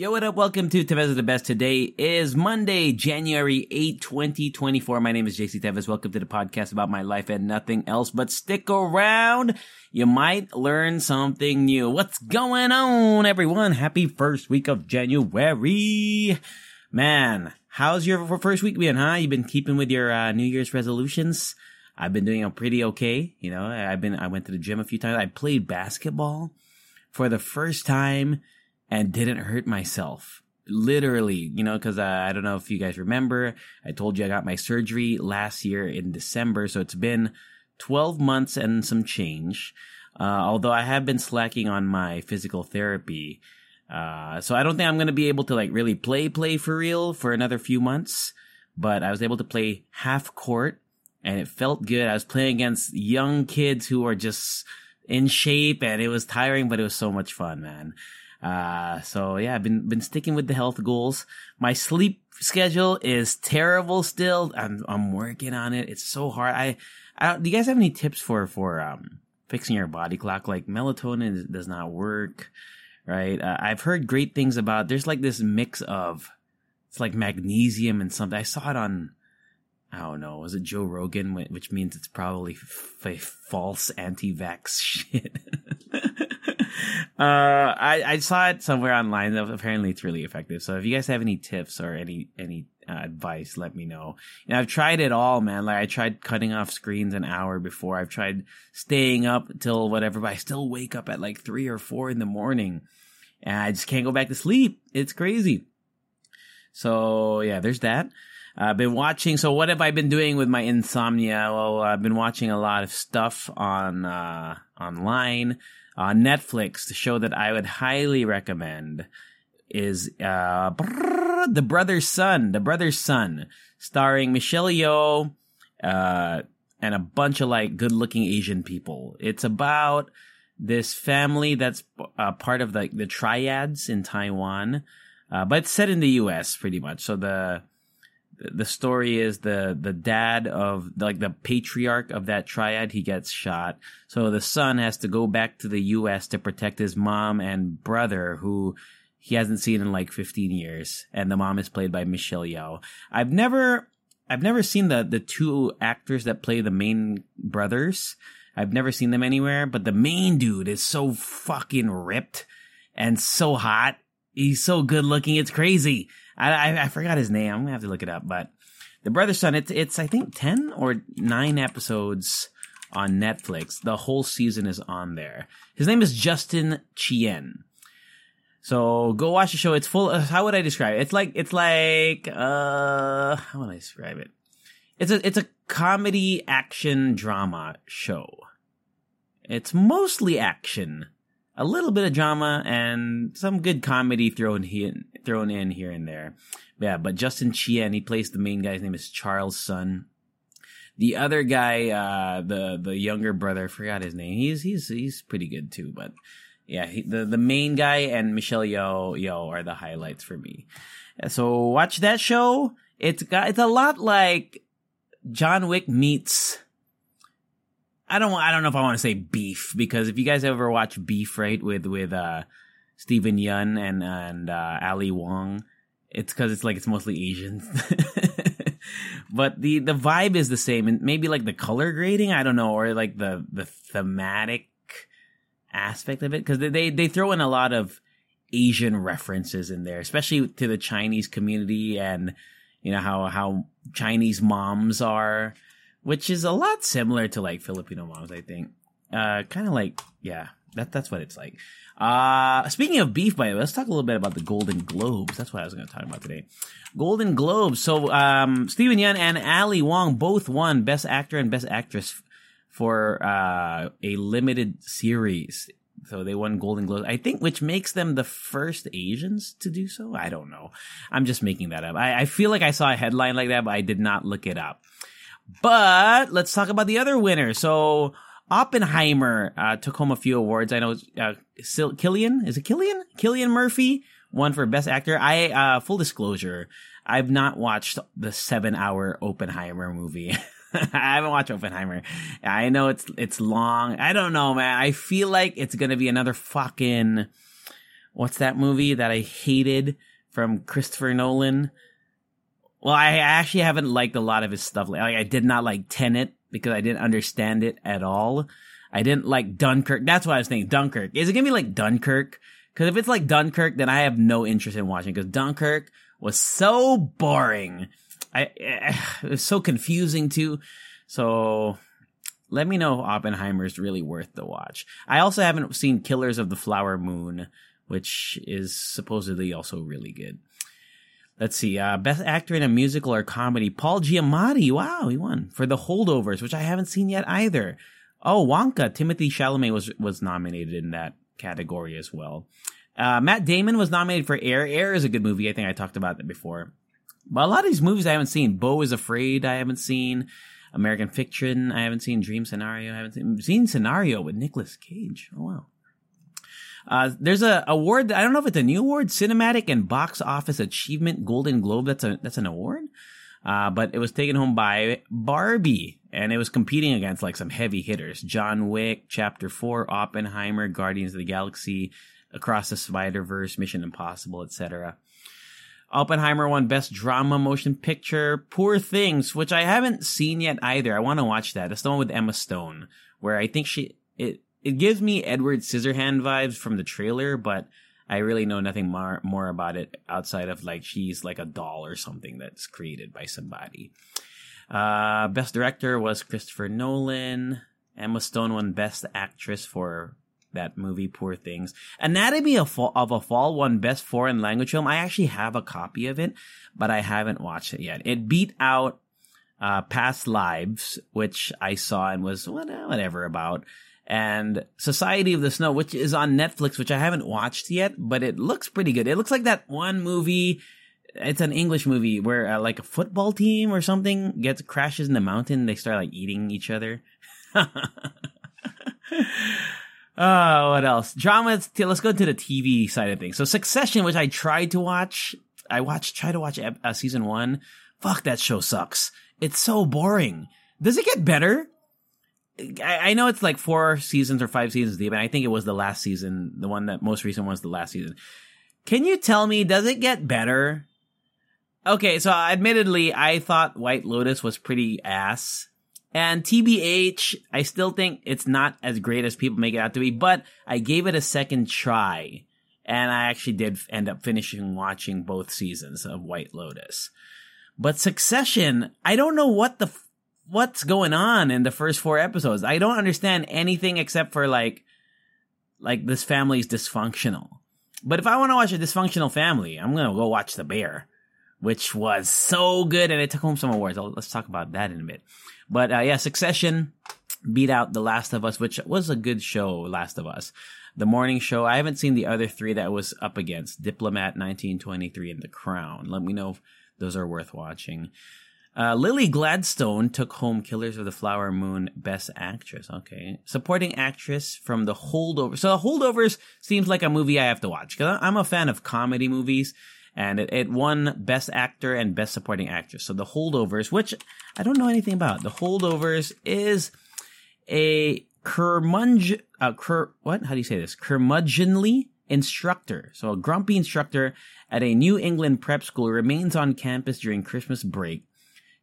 Yo, what up? Welcome to Tevez the Best. Today is Monday, January 8, 2024. My name is JC Tevez. Welcome to the podcast about my life and nothing else, but stick around. You might learn something new. What's going on, everyone? Happy first week of January. Man, how's your first week been, huh? You've been keeping with your uh, New Year's resolutions? I've been doing pretty okay. You know, I've been, I went to the gym a few times. I played basketball for the first time and didn't hurt myself. Literally, you know, because uh, I don't know if you guys remember, I told you I got my surgery last year in December, so it's been 12 months and some change. Uh, although I have been slacking on my physical therapy, uh, so I don't think I'm gonna be able to like really play play for real for another few months. But I was able to play half court, and it felt good. I was playing against young kids who are just in shape, and it was tiring, but it was so much fun, man. Uh, so yeah, I've been, been sticking with the health goals. My sleep schedule is terrible still. I'm, I'm working on it. It's so hard. I, I don't, do you guys have any tips for, for, um, fixing your body clock? Like melatonin does not work, right? Uh, I've heard great things about, there's like this mix of, it's like magnesium and something. I saw it on, I don't know, was it Joe Rogan, which means it's probably f- f- false anti-vax shit. Uh, I, I saw it somewhere online. Apparently, it's really effective. So if you guys have any tips or any any uh, advice, let me know. And I've tried it all, man. Like I tried cutting off screens an hour before. I've tried staying up till whatever, but I still wake up at like three or four in the morning, and I just can't go back to sleep. It's crazy. So yeah, there's that. I've been watching. So what have I been doing with my insomnia? Well, I've been watching a lot of stuff on uh, online on Netflix. The show that I would highly recommend is uh, The Brothers Sun. The Brothers Sun, starring Michelle Yeoh uh, and a bunch of like good-looking Asian people. It's about this family that's uh, part of the the triads in Taiwan, uh, but it's set in the U.S. pretty much. So the the story is the the dad of like the patriarch of that triad he gets shot. So the son has to go back to the US to protect his mom and brother who he hasn't seen in like 15 years. And the mom is played by Michelle Yeoh. I've never I've never seen the the two actors that play the main brothers. I've never seen them anywhere but the main dude is so fucking ripped and so hot. He's so good looking it's crazy I, I, I forgot his name. I'm gonna have to look it up. But the brother son, it's it's I think ten or nine episodes on Netflix. The whole season is on there. His name is Justin Chien. So go watch the show. It's full. Of, how would I describe it? It's like it's like uh how would I describe it? It's a it's a comedy action drama show. It's mostly action a little bit of drama and some good comedy thrown in, thrown in here and there. Yeah, but Justin Chien, he plays the main guy. His name is Charles Sun. The other guy, uh, the the younger brother, I forgot his name. He's he's he's pretty good too. But yeah, he, the the main guy and Michelle Yeoh Yeoh are the highlights for me. So watch that show. It's got it's a lot like John Wick meets I don't I don't know if I want to say beef because if you guys ever watch Beef right with with uh Steven Yeun and and uh Ali Wong, it's cuz it's like it's mostly Asians. but the the vibe is the same and maybe like the color grading, I don't know, or like the the thematic aspect of it cuz they, they they throw in a lot of Asian references in there, especially to the Chinese community and you know how how Chinese moms are which is a lot similar to like Filipino moms, I think. Uh, kind of like, yeah, that that's what it's like. Uh, speaking of beef, by the way, let's talk a little bit about the Golden Globes. That's what I was going to talk about today. Golden Globes. So, um, Steven Yeun and Ali Wong both won Best Actor and Best Actress for uh, a limited series. So they won Golden Globes, I think, which makes them the first Asians to do so. I don't know. I'm just making that up. I, I feel like I saw a headline like that, but I did not look it up. But let's talk about the other winner. So Oppenheimer uh, took home a few awards. I know uh, Cillian is it Cillian? Cillian Murphy won for best actor. I uh, full disclosure, I've not watched the seven hour Oppenheimer movie. I haven't watched Oppenheimer. I know it's it's long. I don't know, man. I feel like it's gonna be another fucking what's that movie that I hated from Christopher Nolan? Well, I actually haven't liked a lot of his stuff. Like I did not like Tenet because I didn't understand it at all. I didn't like Dunkirk. That's what I was thinking. Dunkirk. Is it gonna be like Dunkirk? Because if it's like Dunkirk, then I have no interest in watching. Because Dunkirk was so boring. I, eh, it was so confusing too. So let me know if Oppenheimer is really worth the watch. I also haven't seen Killers of the Flower Moon, which is supposedly also really good. Let's see. Uh, best actor in a musical or comedy. Paul Giamatti. Wow, he won for The Holdovers, which I haven't seen yet either. Oh, Wonka. Timothy Chalamet was was nominated in that category as well. Uh, Matt Damon was nominated for Air. Air is a good movie. I think I talked about that before. But a lot of these movies I haven't seen. Beau is Afraid. I haven't seen. American Fiction. I haven't seen Dream Scenario. I haven't seen, seen Scenario with Nicolas Cage. Oh wow. Uh, there's a award. I don't know if it's a new award, Cinematic and Box Office Achievement Golden Globe. That's a that's an award. Uh, but it was taken home by Barbie, and it was competing against like some heavy hitters: John Wick, Chapter Four, Oppenheimer, Guardians of the Galaxy, Across the Spider Verse, Mission Impossible, etc. Oppenheimer won Best Drama Motion Picture. Poor Things, which I haven't seen yet either. I want to watch that. It's the one with Emma Stone, where I think she it it gives me Edward Scissorhand vibes from the trailer, but I really know nothing more more about it outside of like she's like a doll or something that's created by somebody. Uh, best director was Christopher Nolan. Emma Stone won Best Actress for that movie, Poor Things. Anatomy of, of a Fall won Best Foreign Language Film. I actually have a copy of it, but I haven't watched it yet. It beat out uh, Past Lives, which I saw and was whatever about and Society of the Snow, which is on Netflix, which I haven't watched yet, but it looks pretty good. It looks like that one movie. It's an English movie where uh, like a football team or something gets crashes in the mountain. They start like eating each other. Oh, what else? Drama. Let's go to the TV side of things. So Succession, which I tried to watch. I watched, tried to watch uh, season one. Fuck, that show sucks. It's so boring. Does it get better? I, I, know it's like four seasons or five seasons deep, and I think it was the last season, the one that most recent was the last season. Can you tell me, does it get better? Okay, so admittedly, I thought White Lotus was pretty ass. And TBH, I still think it's not as great as people make it out to be, but I gave it a second try. And I actually did end up finishing watching both seasons of White Lotus. But Succession, I don't know what the what's going on in the first four episodes. I don't understand anything except for like, like this family's dysfunctional. But if I want to watch a dysfunctional family, I'm gonna go watch The Bear, which was so good and it took home some awards. I'll, let's talk about that in a bit. But uh, yeah, Succession beat out The Last of Us, which was a good show. Last of Us, The Morning Show. I haven't seen the other three that was up against Diplomat, 1923, and The Crown. Let me know if those are worth watching. Uh, Lily Gladstone took home Killers of the Flower Moon Best Actress. Okay. Supporting actress from The Holdovers. So The Holdovers seems like a movie I have to watch because I'm a fan of comedy movies and it, it, won Best Actor and Best Supporting Actress. So The Holdovers, which I don't know anything about. The Holdovers is a curmudge, uh, cur, what? How do you say this? Curmudgeonly instructor. So a grumpy instructor at a New England prep school remains on campus during Christmas break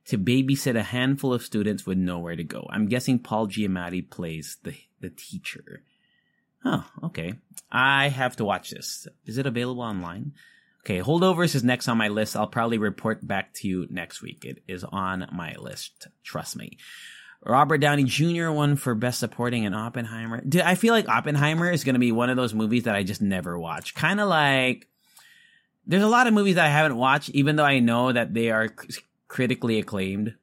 to babysit a handful of students with nowhere to go. I'm guessing Paul Giamatti plays the the teacher. Oh, okay. I have to watch this. Is it available online? Okay, Holdovers is next on my list. I'll probably report back to you next week. It is on my list. Trust me. Robert Downey Jr. won for Best Supporting in Oppenheimer. Dude, I feel like Oppenheimer is going to be one of those movies that I just never watch. Kind of like, there's a lot of movies that I haven't watched, even though I know that they are critically acclaimed.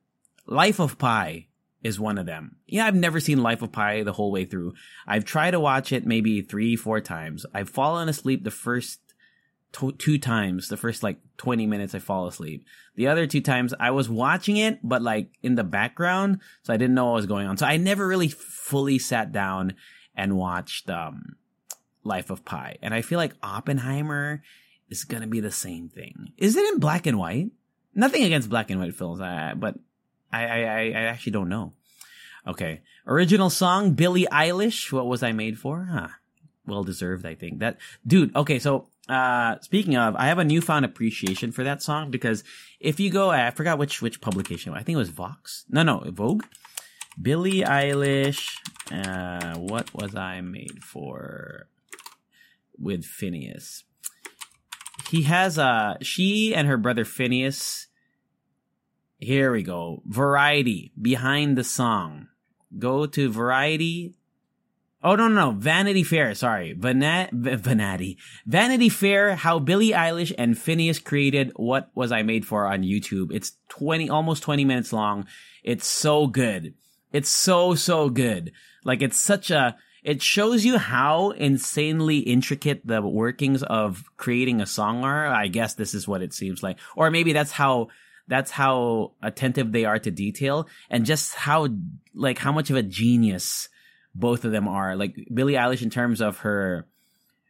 Life of Pi is one of them. Yeah, I've never seen Life of Pi the whole way through. I've tried to watch it maybe three, four times. I've fallen asleep the first two times. The first like 20 minutes I fall asleep. The other two times I was watching it, but like in the background. So I didn't know what was going on. So I never really fully sat down and watched, um, Life of Pi. And I feel like Oppenheimer is going to be the same thing. Is it in black and white? Nothing against black and white films, uh, but I, I, I actually don't know. Okay. Original song, Billie Eilish. What was I made for? Huh. Well deserved, I think. That, dude, okay, so, uh, speaking of, I have a newfound appreciation for that song because if you go, I forgot which, which publication, I think it was Vox. No, no, Vogue. Billie Eilish, uh, what was I made for with Finneas? He has, uh, she and her brother Finneas. here we go. Variety behind the song. Go to Variety. Oh no no no! Vanity Fair. Sorry, Vanat Vanity Vanity Fair. How Billie Eilish and Finneas created "What Was I Made For" on YouTube. It's twenty, almost twenty minutes long. It's so good. It's so so good. Like it's such a. It shows you how insanely intricate the workings of creating a song are. I guess this is what it seems like, or maybe that's how that's how attentive they are to detail and just how like how much of a genius both of them are. Like Billie Eilish in terms of her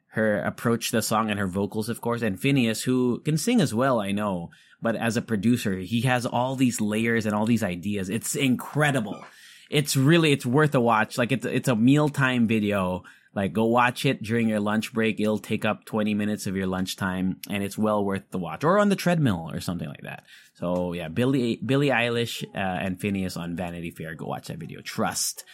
her approach to the song and her vocals, of course, and Finneas, who can sing as well, I know, but as a producer, he has all these layers and all these ideas. It's incredible. It's really it's worth a watch. Like it's it's a mealtime video. Like go watch it during your lunch break. It'll take up 20 minutes of your lunchtime and it's well worth the watch or on the treadmill or something like that. So yeah, Billy Billie Eilish, uh, and Finneas on Vanity Fair. Go watch that video. Trust.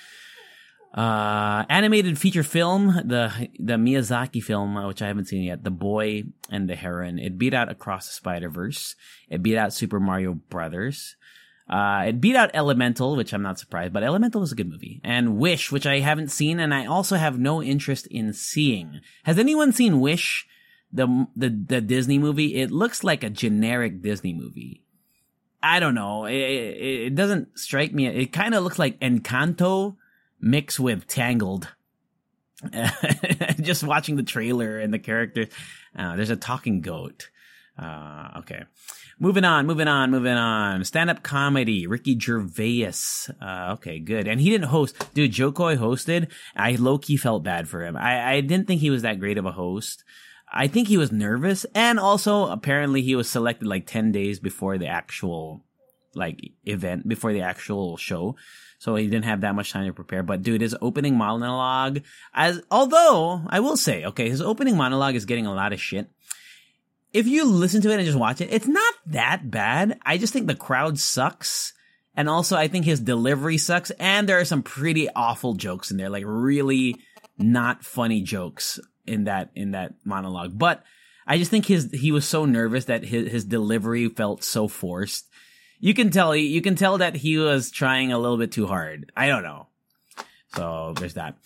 Uh, animated feature film, the, the Miyazaki film, uh, which I haven't seen yet, The Boy and the Heron. It beat out Across the Spider-Verse. It beat out Super Mario Brothers. Uh, it beat out Elemental, which I'm not surprised, but Elemental was a good movie. And Wish, which I haven't seen and I also have no interest in seeing. Has anyone seen Wish? The, the, the Disney movie? It looks like a generic Disney movie. I don't know. It, it, it doesn't strike me. It kind of looks like Encanto mixed with Tangled. Just watching the trailer and the characters. Uh, there's a talking goat. Uh, okay. Moving on, moving on, moving on. Stand up comedy, Ricky Gervais. Uh, okay, good. And he didn't host. Dude, Jo Koy hosted. I low key felt bad for him. I, I didn't think he was that great of a host. I think he was nervous. And also, apparently, he was selected like 10 days before the actual, like, event, before the actual show. So he didn't have that much time to prepare. But dude, his opening monologue, as, although, I will say, okay, his opening monologue is getting a lot of shit if you listen to it and just watch it, it's not that bad. I just think the crowd sucks. And also I think his delivery sucks. And there are some pretty awful jokes in there, like really not funny jokes in that, in that monologue. But I just think his, he was so nervous that his, his delivery felt so forced. You can tell, you can tell that he was trying a little bit too hard. I don't know. So there's that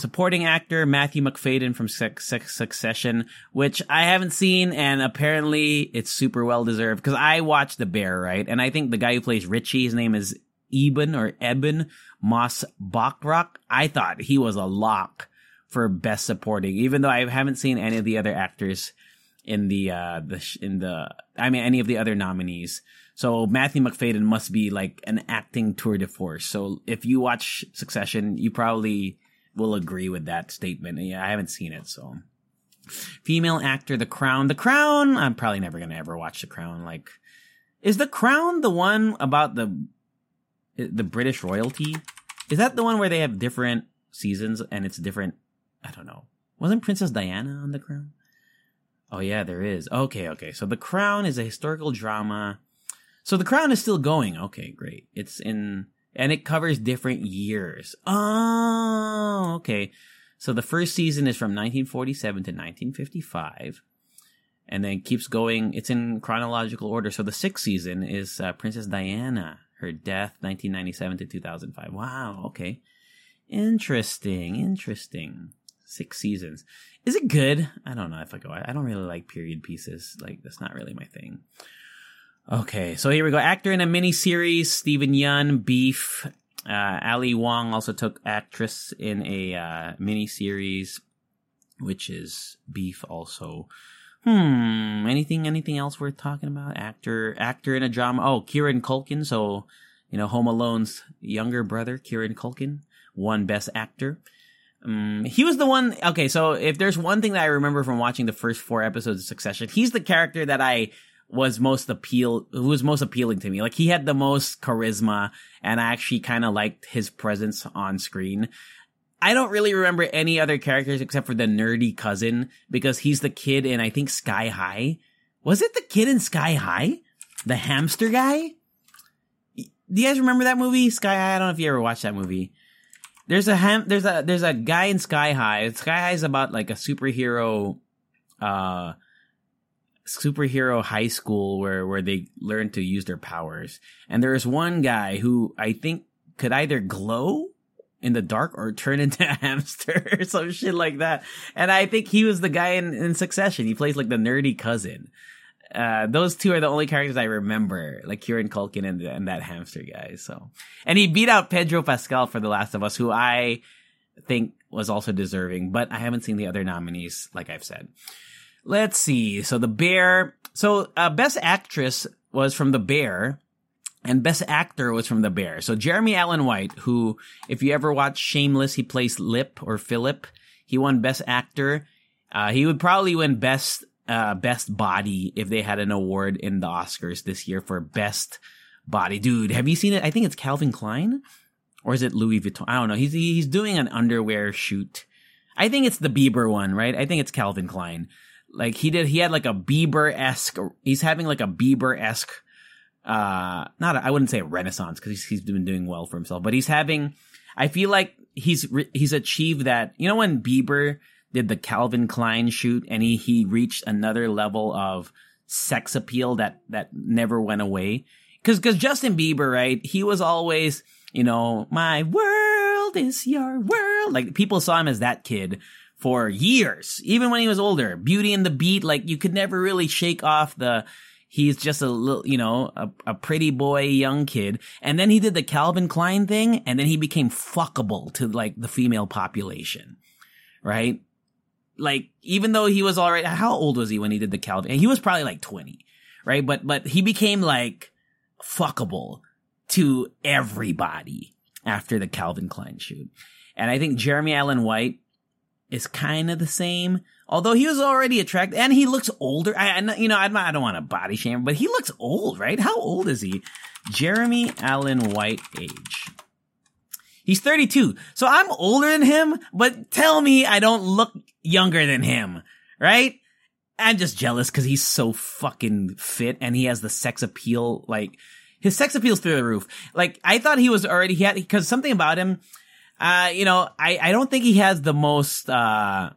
supporting actor Matthew Macfadyen from Succession, which I haven't seen, and apparently it's super well deserved because I watched The Bear, right? And I think the guy who plays Richie, his name is Eben or Eben Moss Bachrach. I thought he was a lock for best supporting, even though I haven't seen any of the other actors in the uh the in the I mean any of the other nominees. So Matthew Macfadyen must be like an acting tour de force. So if you watch Succession, you probably will agree with that statement. Yeah, I haven't seen it, so. Female actor, The Crown. The Crown, I'm probably never gonna ever watch The Crown. Like, is The Crown the one about the, the British royalty? Is that the one where they have different seasons and it's different? I don't know. Wasn't Princess Diana on The Crown? Oh yeah, there is. Okay, okay. So The Crown is a historical drama. So The Crown is still going. Okay, great. It's in and it covers different years. Oh, okay. So the first season is from 1947 to 1955, and then keeps going. It's in chronological order. So the sixth season is uh, Princess Diana, her death, 1997 to 2005. Wow. Okay. Interesting. Interesting. Six seasons. Is it good? I don't know if I go. I don't really like period pieces. Like that's not really my thing. Okay, so here we go. Actor in a mini series, Steven Yeun, Beef, Uh, Ali Wong also took actress in a uh, mini series, which is Beef. Also, hmm, anything anything else worth talking about? Actor actor in a drama. Oh, Kieran Culkin. So, you know, Home Alone's younger brother, Kieran Culkin, won Best Actor. Um, he was the one. Okay, so if there's one thing that I remember from watching the first four episodes of Succession, he's the character that I was most appeal who was most appealing to me. Like he had the most charisma and I actually kind of liked his presence on screen. I don't really remember any other characters except for the nerdy cousin because he's the kid in I think Sky High. Was it the kid in Sky High? The hamster guy? Do you guys remember that movie? Sky High? I don't know if you ever watched that movie. There's a ham there's a there's a guy in Sky High. Sky High is about like a superhero uh superhero high school where where they learn to use their powers. And there is one guy who I think could either glow in the dark or turn into a hamster or some shit like that. And I think he was the guy in, in Succession. He plays like the nerdy cousin. Uh, those two are the only characters I remember, like Kieran Culkin and, and that hamster guy. So, and he beat out Pedro Pascal for The Last of Us, who I think was also deserving, but I haven't seen the other nominees, like I've said. Let's see. So the Bear. So uh, best actress was from the Bear, and best actor was from the Bear. So Jeremy Allen White, who, if you ever watch Shameless, he plays Lip or Philip. He won best actor. Uh, he would probably win best uh, best body if they had an award in the Oscars this year for best body. Dude, have you seen it? I think it's Calvin Klein or is it Louis Vuitton? I don't know. He's he's doing an underwear shoot. I think it's the Bieber one, right? I think it's Calvin Klein. Like he did, he had like a Bieber esque. He's having like a Bieber esque. Uh, not I wouldn't say a renaissance because he's he's been doing well for himself, but he's having. I feel like he's he's achieved that. You know when Bieber did the Calvin Klein shoot and he he reached another level of sex appeal that that never went away. Because because Justin Bieber, right? He was always you know my world is your world. Like people saw him as that kid for years, even when he was older. Beauty and the Beat, like you could never really shake off the he's just a little, you know, a, a pretty boy young kid. And then he did the Calvin Klein thing, and then he became fuckable to like the female population, right? Like even though he was already, how old was he when he did the Calvin? He was probably like twenty, right? But but he became like fuckable to everybody after the Calvin Klein shoot. And I think Jeremy Allen White is kind of the same. Although he was already attractive, and he looks older. I, I you know, I, I don't want to body shame, but he looks old, right? How old is he? Jeremy Allen White age. He's 32. So I'm older than him, but tell me I don't look younger than him, right? I'm just jealous because he's so fucking fit and he has the sex appeal. Like, his sex appeal's through the roof. Like, I thought he was already, he had, because something about him, uh, you know, I, I don't think he has the most, uh,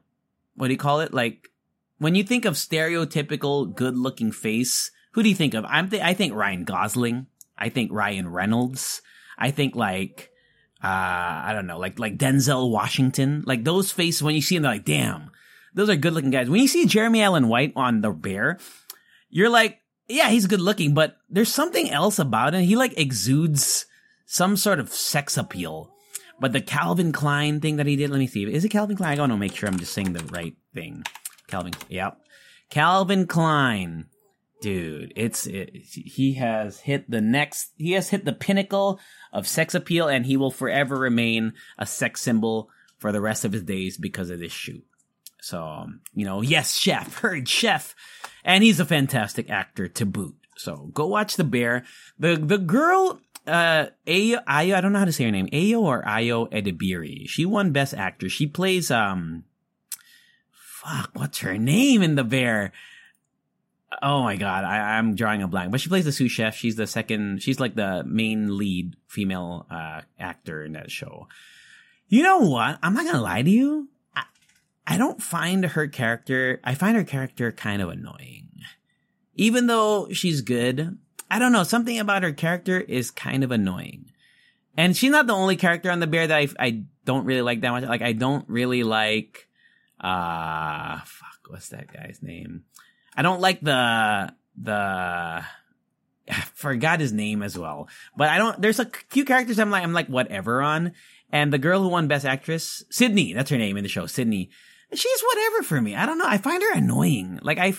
what do you call it? Like, when you think of stereotypical good looking face, who do you think of? I'm th- I think Ryan Gosling. I think Ryan Reynolds. I think like, uh, I don't know, like, like Denzel Washington. Like those faces, when you see them, they're like, damn, those are good looking guys. When you see Jeremy Allen White on The Bear, you're like, yeah, he's good looking, but there's something else about him. He like exudes some sort of sex appeal but the Calvin Klein thing that he did, let me see. Is it Calvin Klein? I want to make sure I'm just saying the right thing. Calvin, yep. Calvin Klein. Dude, it's, it, he has hit the next, he has hit the pinnacle of sex appeal and he will forever remain a sex symbol for the rest of his days because of this shoot. So, um, you know, yes, chef, heard chef. And he's a fantastic actor to boot. So go watch The Bear. The, the girl uh Ayo, Ayo, I don't know how to say her name. Ayo or Ayo Edebiri. She won Best Actor. She plays um fuck, what's her name in the bear? Oh my god, I, I'm drawing a blank. But she plays the sous chef. She's the second she's like the main lead female uh actor in that show. You know what? I'm not gonna lie to you. I, I don't find her character I find her character kind of annoying. Even though she's good, I don't know, something about her character is kind of annoying. And she's not the only character on the bear that I, I don't really like that much. Like, I don't really like, uh, fuck, what's that guy's name? I don't like the, the, I forgot his name as well. But I don't. There's a few characters I'm like I'm like whatever on. And the girl who won Best Actress, Sydney, that's her name in the show, Sydney. She's whatever for me. I don't know. I find her annoying. Like I,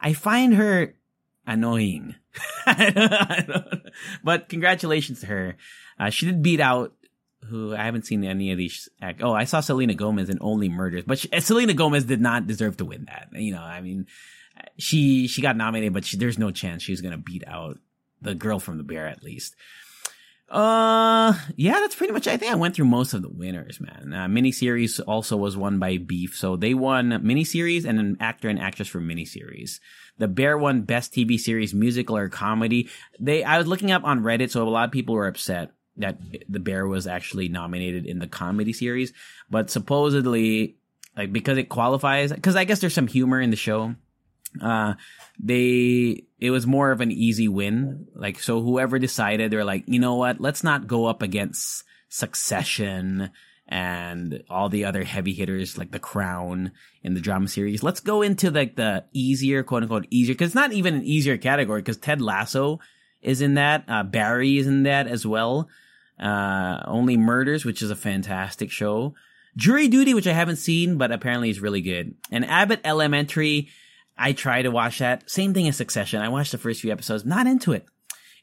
I find her annoying. but congratulations to her. Uh, she did beat out who I haven't seen any of these. Act- oh, I saw Selena Gomez in Only Murders, but she, Selena Gomez did not deserve to win that. You know, I mean, she she got nominated, but she, there's no chance she was gonna beat out the girl from the bear at least. Uh, yeah, that's pretty much. I think I went through most of the winners, man. Uh, miniseries also was won by Beef, so they won miniseries and an actor and actress for miniseries. The Bear won best TV series, musical or comedy. They, I was looking up on Reddit, so a lot of people were upset that The Bear was actually nominated in the comedy series, but supposedly, like because it qualifies, because I guess there's some humor in the show uh they it was more of an easy win. Like so whoever decided they're like you know what? Let's not go up against succession and all the other heavy hitters like the crown in the drama series. Let's go into like the easier quote unquote easier because it's not even an easier category because ted lasso is in that uh barry is in that as well. Uh only murders which is a fantastic show. Jury duty which i haven't seen but apparently is really good. And abbott elementary I try to watch that. Same thing as Succession. I watched the first few episodes, not into it.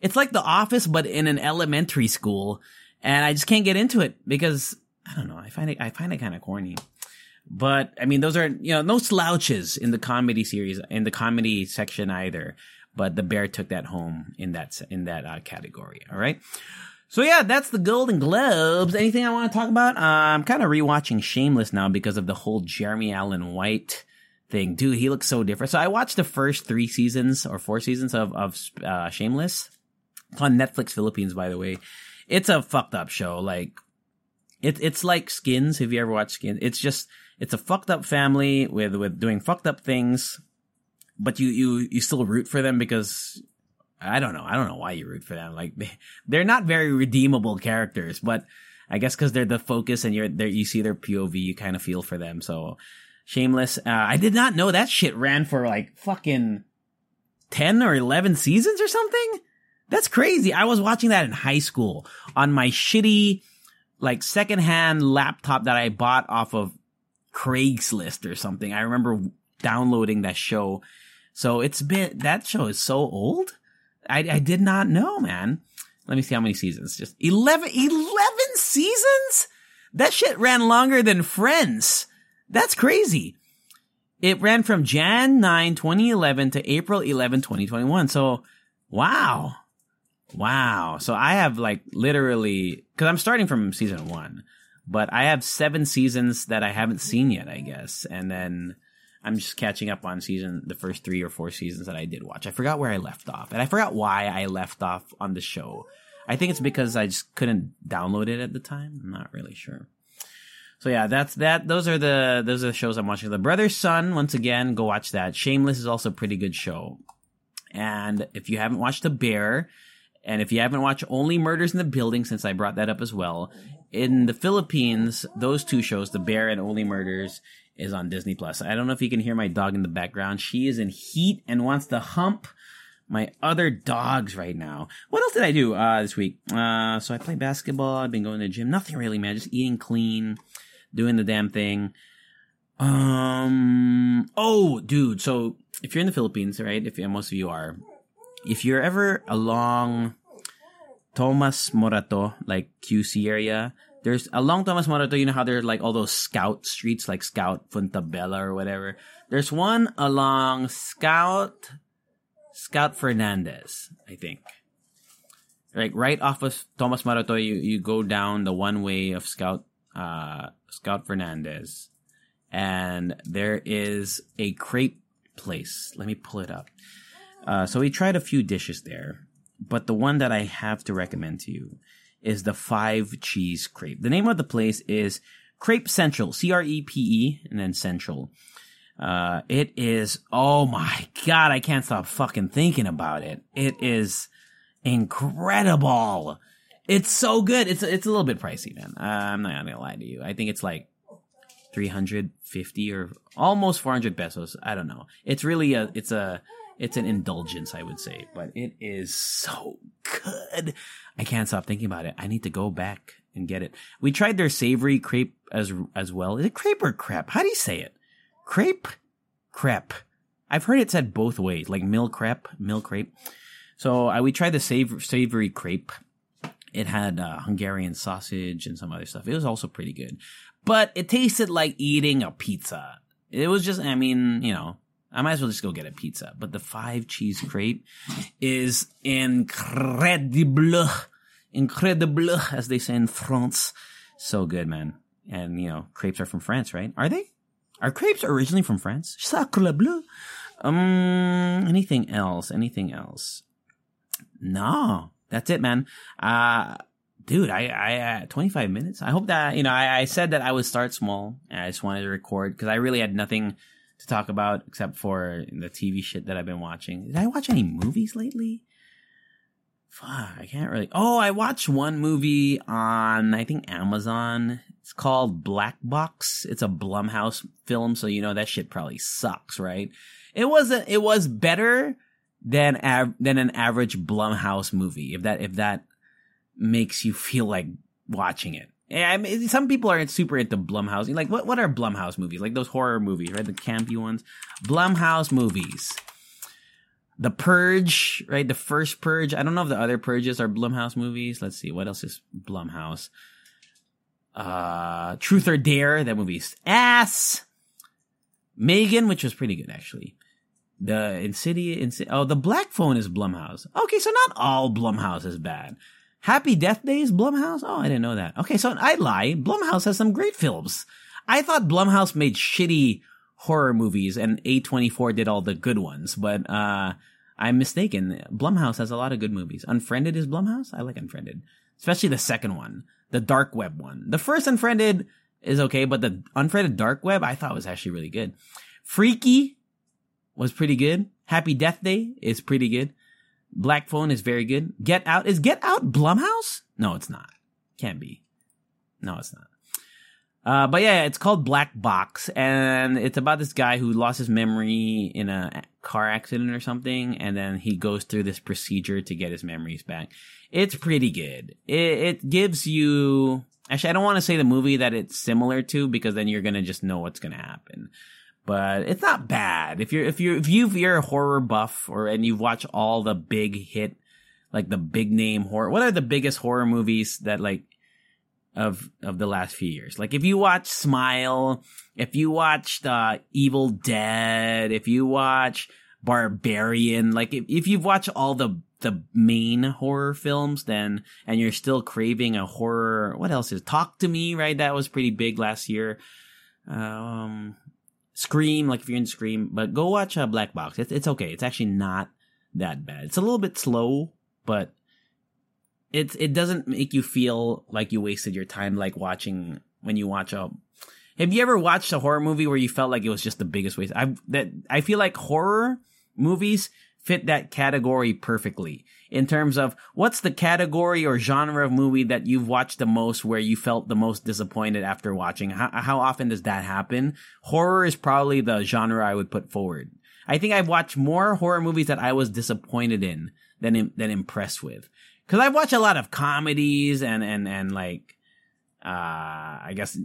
It's like The Office, but in an elementary school, and I just can't get into it because I don't know. I find it I find it kind of corny. But I mean, those are you know no slouches in the comedy series in the comedy section either. But the Bear took that home in that in that uh, category. All right. So yeah, that's the Golden Globes. Anything I want to talk about? Uh, I'm kind of rewatching Shameless now because of the whole Jeremy Allen White thing. Dude, he looks so different. So I watched the first three seasons or four seasons of, of uh, Shameless. It's on Netflix Philippines, by the way. It's a fucked up show. Like, it, it's like Skins. Have you ever watched Skins? It's just, it's a fucked up family with, with doing fucked up things, but you, you, you still root for them because I don't know. I don't know why you root for them. Like, they, they're not very redeemable characters, but I guess because they're the focus and you're there, you see their POV, you kind of feel for them. So, Shameless. Uh, I did not know that shit ran for like fucking 10 or 11 seasons or something. That's crazy. I was watching that in high school on my shitty, like secondhand laptop that I bought off of Craigslist or something. I remember downloading that show. So it's been, that show is so old. I, I did not know, man. Let me see how many seasons. Just 11, 11 seasons? That shit ran longer than Friends. That's crazy. It ran from Jan 9, 2011 to April 11, 2021. So, wow. Wow. So I have like literally, cause I'm starting from season one, but I have seven seasons that I haven't seen yet, I guess. And then I'm just catching up on season, the first three or four seasons that I did watch. I forgot where I left off and I forgot why I left off on the show. I think it's because I just couldn't download it at the time. I'm not really sure. So yeah, that's that. Those are the those are the shows I'm watching. The Brothers Sun, once again, go watch that. Shameless is also a pretty good show. And if you haven't watched The Bear, and if you haven't watched Only Murders in the Building, since I brought that up as well, in the Philippines, those two shows, The Bear and Only Murders, is on Disney Plus. I don't know if you can hear my dog in the background. She is in heat and wants to hump my other dogs right now. What else did I do uh, this week? Uh, so I played basketball. I've been going to the gym. Nothing really, man. Just eating clean doing the damn thing. Um. Oh, dude. So if you're in the Philippines, right? If most of you are, if you're ever along Tomas Morato, like QC area, there's along Tomas Morato. You know how there's like all those Scout streets, like Scout Bella or whatever. There's one along Scout Scout Fernandez, I think. Like right off of Tomas Morato, you, you go down the one way of Scout uh, Scout Fernandez, and there is a crepe place. Let me pull it up. Uh, so we tried a few dishes there, but the one that I have to recommend to you is the five cheese crepe. The name of the place is Crepe Central, C R E P E, and then Central. Uh, it is, oh my god, I can't stop fucking thinking about it. It is incredible. It's so good. It's it's a little bit pricey, man. Uh, I'm not gonna lie to you. I think it's like 350 or almost 400 pesos. I don't know. It's really a, it's a, it's an indulgence, I would say, but it is so good. I can't stop thinking about it. I need to go back and get it. We tried their savory crepe as, as well. Is it crepe or crepe? How do you say it? Crepe? Crepe. I've heard it said both ways, like mill crepe, mill crepe. So uh, we tried the sav- savory crepe. It had uh, Hungarian sausage and some other stuff. It was also pretty good, but it tasted like eating a pizza. It was just, I mean, you know, I might as well just go get a pizza. But the five cheese crepe is incredible, incredible, as they say in France. So good, man. And you know, crepes are from France, right? Are they? Are crepes originally from France? Sacre bleu. Um, anything else? Anything else? No, that's it, man. Uh, dude, I, I, uh, 25 minutes. I hope that, you know, I, I said that I would start small and I just wanted to record because I really had nothing to talk about except for the TV shit that I've been watching. Did I watch any movies lately? Fuck, I can't really. Oh, I watched one movie on, I think Amazon. It's called Black Box. It's a Blumhouse film, so you know that shit probably sucks, right? It wasn't, it was better than, av- than an average Blumhouse movie. If that, if that makes you feel like watching it. I mean, some people are super into Blumhouse. Like, what what are Blumhouse movies? Like those horror movies, right? The campy ones. Blumhouse movies. The Purge, right? The first Purge. I don't know if the other Purges are Blumhouse movies. Let's see. What else is Blumhouse? Uh, Truth or Dare. That movie's ass. Megan, which was pretty good actually. The Insidious. Insid- oh, the Black Phone is Blumhouse. Okay, so not all Blumhouse is bad. Happy Death Days, Blumhouse? Oh, I didn't know that. Okay, so I lie. Blumhouse has some great films. I thought Blumhouse made shitty horror movies and A24 did all the good ones, but, uh, I'm mistaken. Blumhouse has a lot of good movies. Unfriended is Blumhouse? I like Unfriended. Especially the second one. The Dark Web one. The first Unfriended is okay, but the Unfriended Dark Web I thought was actually really good. Freaky was pretty good. Happy Death Day is pretty good. Black Phone is very good. Get Out is Get Out Blumhouse? No, it's not. Can't be. No, it's not. Uh, but yeah, it's called Black Box, and it's about this guy who lost his memory in a car accident or something, and then he goes through this procedure to get his memories back. It's pretty good. It, it gives you. Actually, I don't want to say the movie that it's similar to because then you're gonna just know what's gonna happen but it's not bad. If you're if you're if you you're a horror buff or and you've watched all the big hit like the big name horror, what are the biggest horror movies that like of of the last few years? Like if you watch Smile, if you watched uh, Evil Dead, if you watch Barbarian, like if if you've watched all the the main horror films then and you're still craving a horror what else is talk to me right that was pretty big last year um Scream, like if you're in Scream, but go watch uh, Black Box. It's it's okay. It's actually not that bad. It's a little bit slow, but it's it doesn't make you feel like you wasted your time like watching when you watch a. Have you ever watched a horror movie where you felt like it was just the biggest waste? I that I feel like horror movies fit that category perfectly in terms of what's the category or genre of movie that you've watched the most where you felt the most disappointed after watching? How, how often does that happen? Horror is probably the genre I would put forward. I think I've watched more horror movies that I was disappointed in than, than impressed with. Cause I've watched a lot of comedies and, and, and like, uh, I guess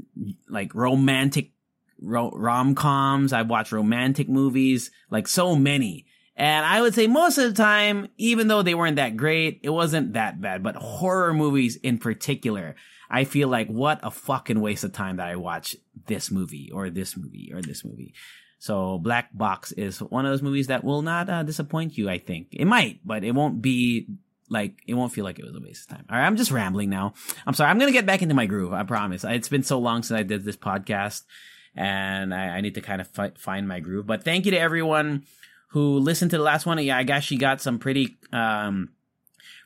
like romantic rom coms. I've watched romantic movies, like so many. And I would say most of the time, even though they weren't that great, it wasn't that bad. But horror movies in particular, I feel like what a fucking waste of time that I watch this movie or this movie or this movie. So Black Box is one of those movies that will not uh, disappoint you. I think it might, but it won't be like it won't feel like it was a waste of time. All right, I'm just rambling now. I'm sorry. I'm gonna get back into my groove. I promise. It's been so long since I did this podcast, and I, I need to kind of fi- find my groove. But thank you to everyone who listened to the last one. Yeah, I guess she got some pretty, um,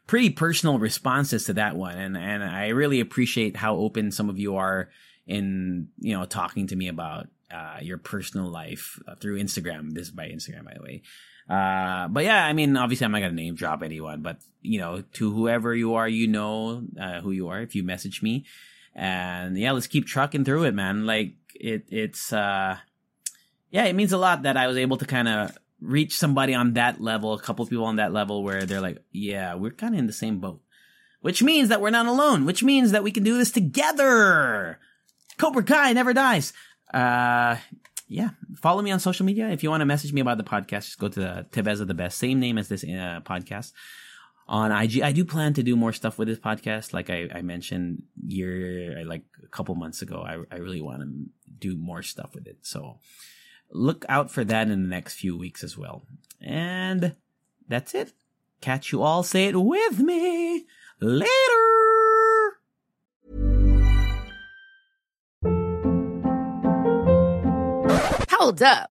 pretty personal responses to that one. And, and I really appreciate how open some of you are in, you know, talking to me about, uh, your personal life uh, through Instagram. This is by Instagram, by the way. Uh, but yeah, I mean, obviously I'm not to name drop anyone, but you know, to whoever you are, you know, uh, who you are if you message me. And yeah, let's keep trucking through it, man. Like it, it's, uh, yeah, it means a lot that I was able to kind of reach somebody on that level, a couple people on that level where they're like, yeah, we're kind of in the same boat. Which means that we're not alone, which means that we can do this together. Cobra Kai never dies. Uh, yeah, follow me on social media. If you want to message me about the podcast, just go to the Teveza the Best, same name as this uh, podcast on IG. I do plan to do more stuff with this podcast. Like I, I mentioned year, like a couple months ago, I, I really want to do more stuff with it. So look out for that in the next few weeks as well. And that's it. Catch you all. Say it with me later. Hold up.